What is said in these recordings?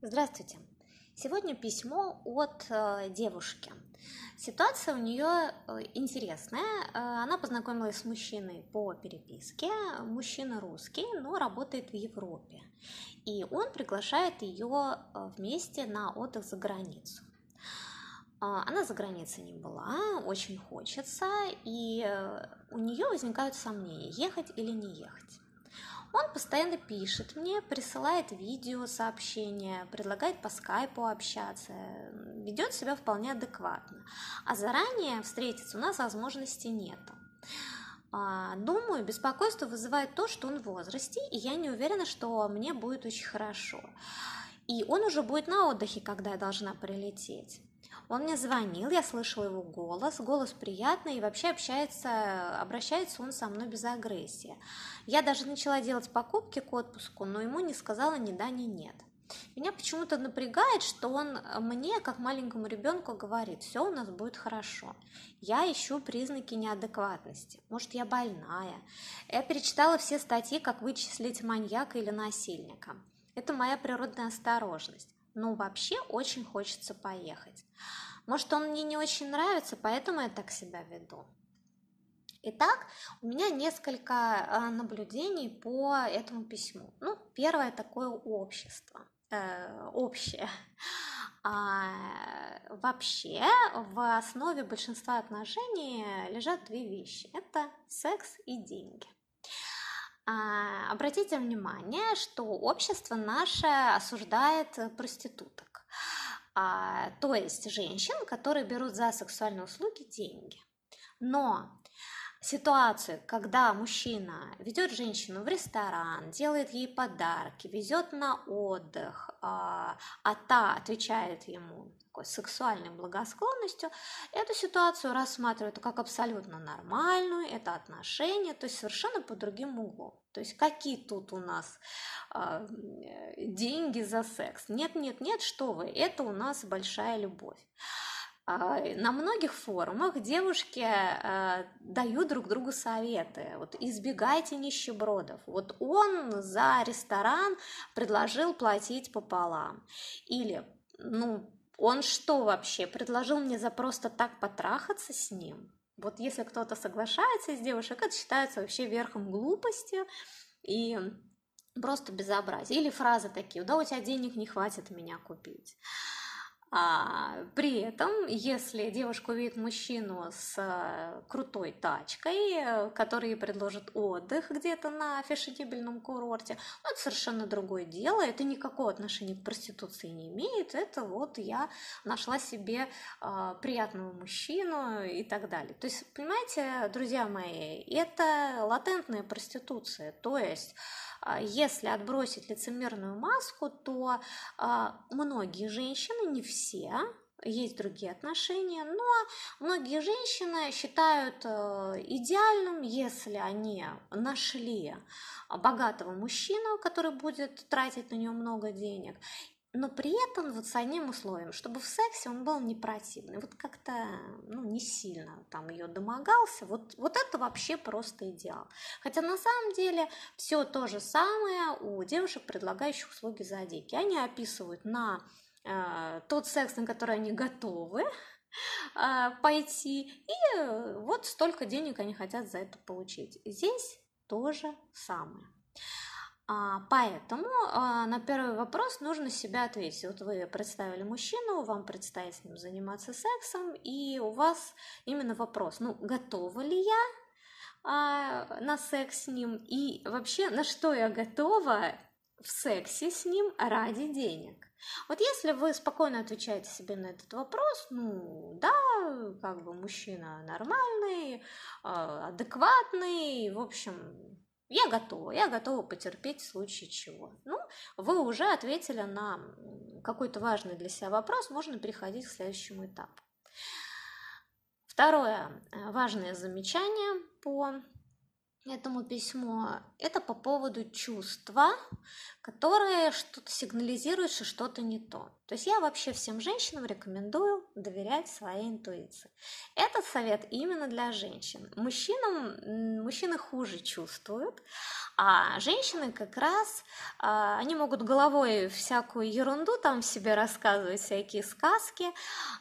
Здравствуйте. Сегодня письмо от э, девушки. Ситуация у нее э, интересная. Э, она познакомилась с мужчиной по переписке. Мужчина русский, но работает в Европе. И он приглашает ее вместе на отдых за границу. Она за границей не была, очень хочется, и у нее возникают сомнения, ехать или не ехать. Он постоянно пишет мне, присылает видео, сообщения, предлагает по скайпу общаться, ведет себя вполне адекватно. А заранее встретиться у нас возможности нету. А, думаю, беспокойство вызывает то, что он в возрасте, и я не уверена, что мне будет очень хорошо. И он уже будет на отдыхе, когда я должна прилететь. Он мне звонил, я слышала его голос, голос приятный, и вообще общается, обращается он со мной без агрессии. Я даже начала делать покупки к отпуску, но ему не сказала ни да, ни нет. Меня почему-то напрягает, что он мне, как маленькому ребенку, говорит, все у нас будет хорошо. Я ищу признаки неадекватности. Может, я больная. Я перечитала все статьи, как вычислить маньяка или насильника. Это моя природная осторожность ну, вообще очень хочется поехать. Может, он мне не очень нравится, поэтому я так себя веду. Итак, у меня несколько а, наблюдений по этому письму. Ну, первое такое общество, э, общее. А, вообще, в основе большинства отношений лежат две вещи. Это секс и деньги. А, обратите внимание, что общество наше осуждает проституток, а, то есть женщин, которые берут за сексуальные услуги деньги. Но ситуацию, когда мужчина ведет женщину в ресторан, делает ей подарки, везет на отдых, а, а та отвечает ему такой сексуальной благосклонностью, эту ситуацию рассматривают как абсолютно нормальную, это отношения, то есть совершенно по другим углом. То есть какие тут у нас э, деньги за секс? Нет, нет, нет, что вы, это у нас большая любовь. А, на многих форумах девушки э, дают друг другу советы. Вот избегайте нищебродов. Вот он за ресторан предложил платить пополам. Или, ну, он что вообще, предложил мне за просто так потрахаться с ним? Вот если кто-то соглашается из девушек, это считается вообще верхом глупости и просто безобразие. Или фразы такие, да у тебя денег не хватит меня купить. А, при этом, если девушка увидит мужчину с э, крутой тачкой, который предложит отдых где-то на фешенебельном курорте, ну, это совершенно другое дело, это никакого отношения к проституции не имеет, это вот я нашла себе э, приятного мужчину и так далее. То есть, понимаете, друзья мои, это латентная проституция, то есть а, если отбросить лицемерную маску, то а, многие женщины, не все, есть другие отношения, но многие женщины считают э, идеальным, если они нашли богатого мужчину, который будет тратить на нее много денег, но при этом вот с одним условием, чтобы в сексе он был не противный, вот как-то, ну, не сильно там ее домогался, вот, вот это вообще просто идеал. Хотя на самом деле все то же самое у девушек, предлагающих услуги деньги. Они описывают на э, тот секс, на который они готовы, э, пойти, и вот столько денег они хотят за это получить. Здесь то же самое. А, поэтому а, на первый вопрос нужно себя ответить. Вот вы представили мужчину, вам предстоит с ним заниматься сексом, и у вас именно вопрос, ну, готова ли я а, на секс с ним, и вообще, на что я готова в сексе с ним ради денег. Вот если вы спокойно отвечаете себе на этот вопрос, ну да, как бы мужчина нормальный, адекватный, в общем, я готова, я готова потерпеть в случае чего. Ну, вы уже ответили на какой-то важный для себя вопрос, можно переходить к следующему этапу. Второе э, важное замечание по этому письму, это по поводу чувства, которое что-то сигнализирует, что что-то не то. То есть я вообще всем женщинам рекомендую доверять своей интуиции. Этот совет именно для женщин. Мужчинам, мужчины хуже чувствуют, а женщины как раз, а, они могут головой всякую ерунду там себе рассказывать, всякие сказки,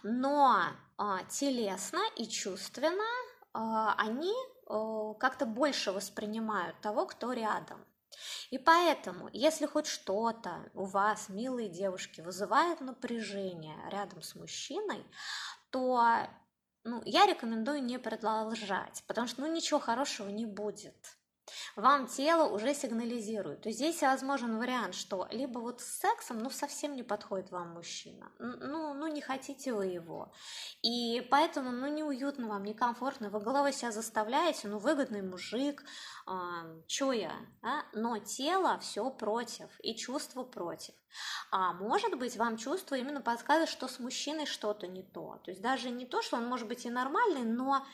но а, телесно и чувственно а, они как-то больше воспринимают того, кто рядом. И поэтому, если хоть что-то у вас, милые девушки, вызывает напряжение рядом с мужчиной, то ну, я рекомендую не продолжать, потому что ну, ничего хорошего не будет вам тело уже сигнализирует. То есть здесь возможен вариант, что либо вот с сексом, ну, совсем не подходит вам мужчина, ну, ну, не хотите вы его, и поэтому, ну, неуютно вам, некомфортно, вы головой себя заставляете, ну, выгодный мужик, э, чё я, а? но тело все против, и чувство против. А может быть, вам чувство именно подсказывает, что с мужчиной что-то не то. То есть даже не то, что он может быть и нормальный, но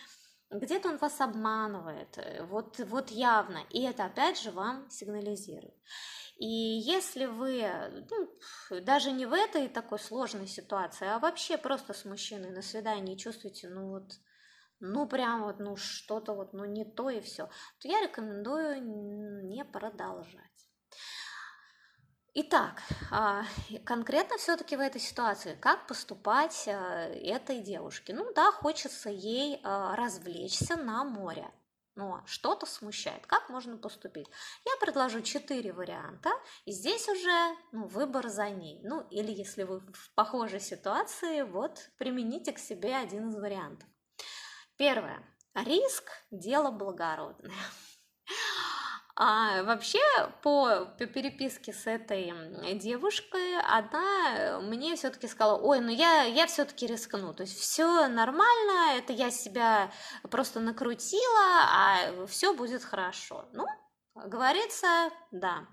где-то он вас обманывает, э, вот, вот явно, и это опять же вам сигнализирует. И если вы ну, даже не в этой такой сложной ситуации, а вообще просто с мужчиной на свидании чувствуете, ну вот, ну прям вот, ну что-то вот, ну не то и все, то я рекомендую не продолжать. Итак, а, конкретно все-таки в этой ситуации, как поступать а, этой девушке? Ну да, хочется ей а, развлечься на море, но что-то смущает. Как можно поступить? Я предложу четыре варианта, и здесь уже ну, выбор за ней. Ну или если вы в похожей ситуации, вот примените к себе один из вариантов. Первое. Риск – дело благородное. А вообще по, переписке с этой девушкой она мне все-таки сказала, ой, ну я, я все-таки рискну, то есть все нормально, это я себя просто накрутила, а все будет хорошо. Ну, говорится, да,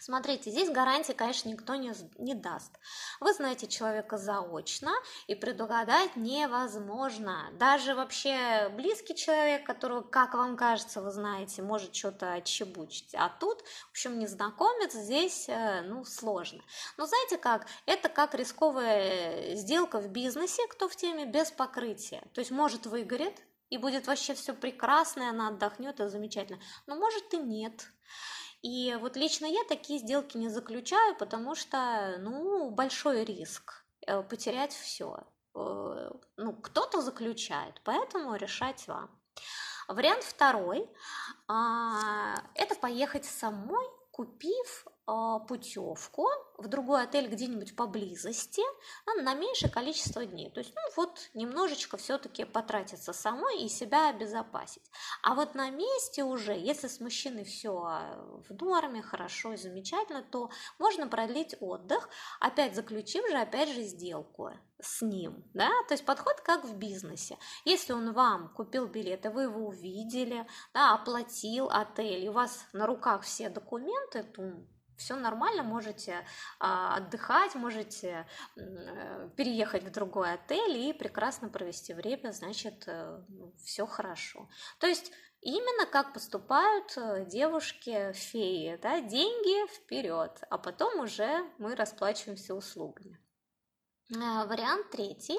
Смотрите, здесь гарантии, конечно, никто не, не даст. Вы знаете человека заочно, и предугадать невозможно. Даже вообще близкий человек, которого, как вам кажется, вы знаете, может что-то отчебучить. А тут, в общем, незнакомец здесь, э, ну, сложно. Но знаете как, это как рисковая сделка в бизнесе, кто в теме, без покрытия. То есть, может, выгорит, и будет вообще все прекрасно, и она отдохнет, и замечательно. Но может и нет. И вот лично я такие сделки не заключаю, потому что, ну, большой риск э, потерять все. Э, ну, кто-то заключает, поэтому решать вам. Вариант второй а, – это поехать самой, купив путевку в другой отель где-нибудь поблизости ну, на меньшее количество дней. То есть, ну вот, немножечко все-таки потратиться самой и себя обезопасить. А вот на месте уже, если с мужчиной все в норме, хорошо и замечательно, то можно продлить отдых, опять заключив же, опять же, сделку с ним, да, то есть подход как в бизнесе. Если он вам купил билеты, вы его увидели, да, оплатил отель, и у вас на руках все документы, то все нормально, можете а, отдыхать, можете э, переехать в другой отель и прекрасно провести время, значит, э, все хорошо. То есть именно как поступают э, девушки-феи, да, деньги вперед, а потом уже мы расплачиваемся услугами. Вариант третий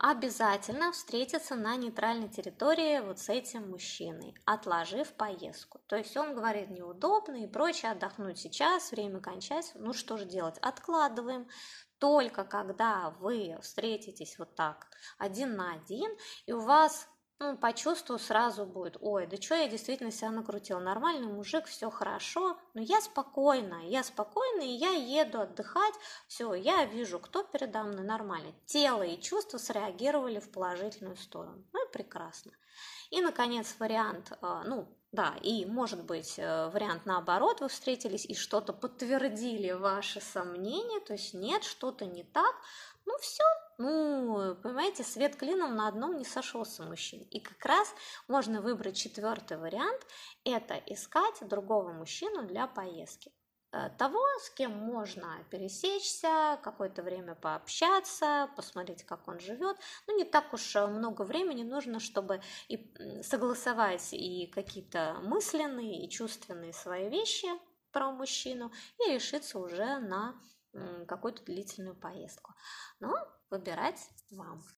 обязательно встретиться на нейтральной территории вот с этим мужчиной, отложив поездку. То есть он говорит неудобно и прочее, отдохнуть сейчас, время кончается. Ну что же делать? Откладываем. Только когда вы встретитесь вот так один на один, и у вас ну, по чувству сразу будет, ой, да что я действительно себя накрутила, нормальный мужик, все хорошо, но я спокойна, я спокойна, и я еду отдыхать, все, я вижу, кто передо мной нормально. Тело и чувства среагировали в положительную сторону, ну и прекрасно. И, наконец, вариант, э, ну, да, и может быть э, вариант наоборот, вы встретились и что-то подтвердили ваши сомнения, то есть нет, что-то не так, ну все, ну, понимаете, свет клином на одном не сошелся мужчин. И как раз можно выбрать четвертый вариант, это искать другого мужчину для поездки. э, того, с кем можно пересечься, какое-то время пообщаться, посмотреть, как он живет. Ну, не так уж много времени нужно, чтобы и согласовать и какие-то мысленные, и чувственные свои вещи про мужчину, и решиться уже на какую-то длительную поездку. Но выбирать вам.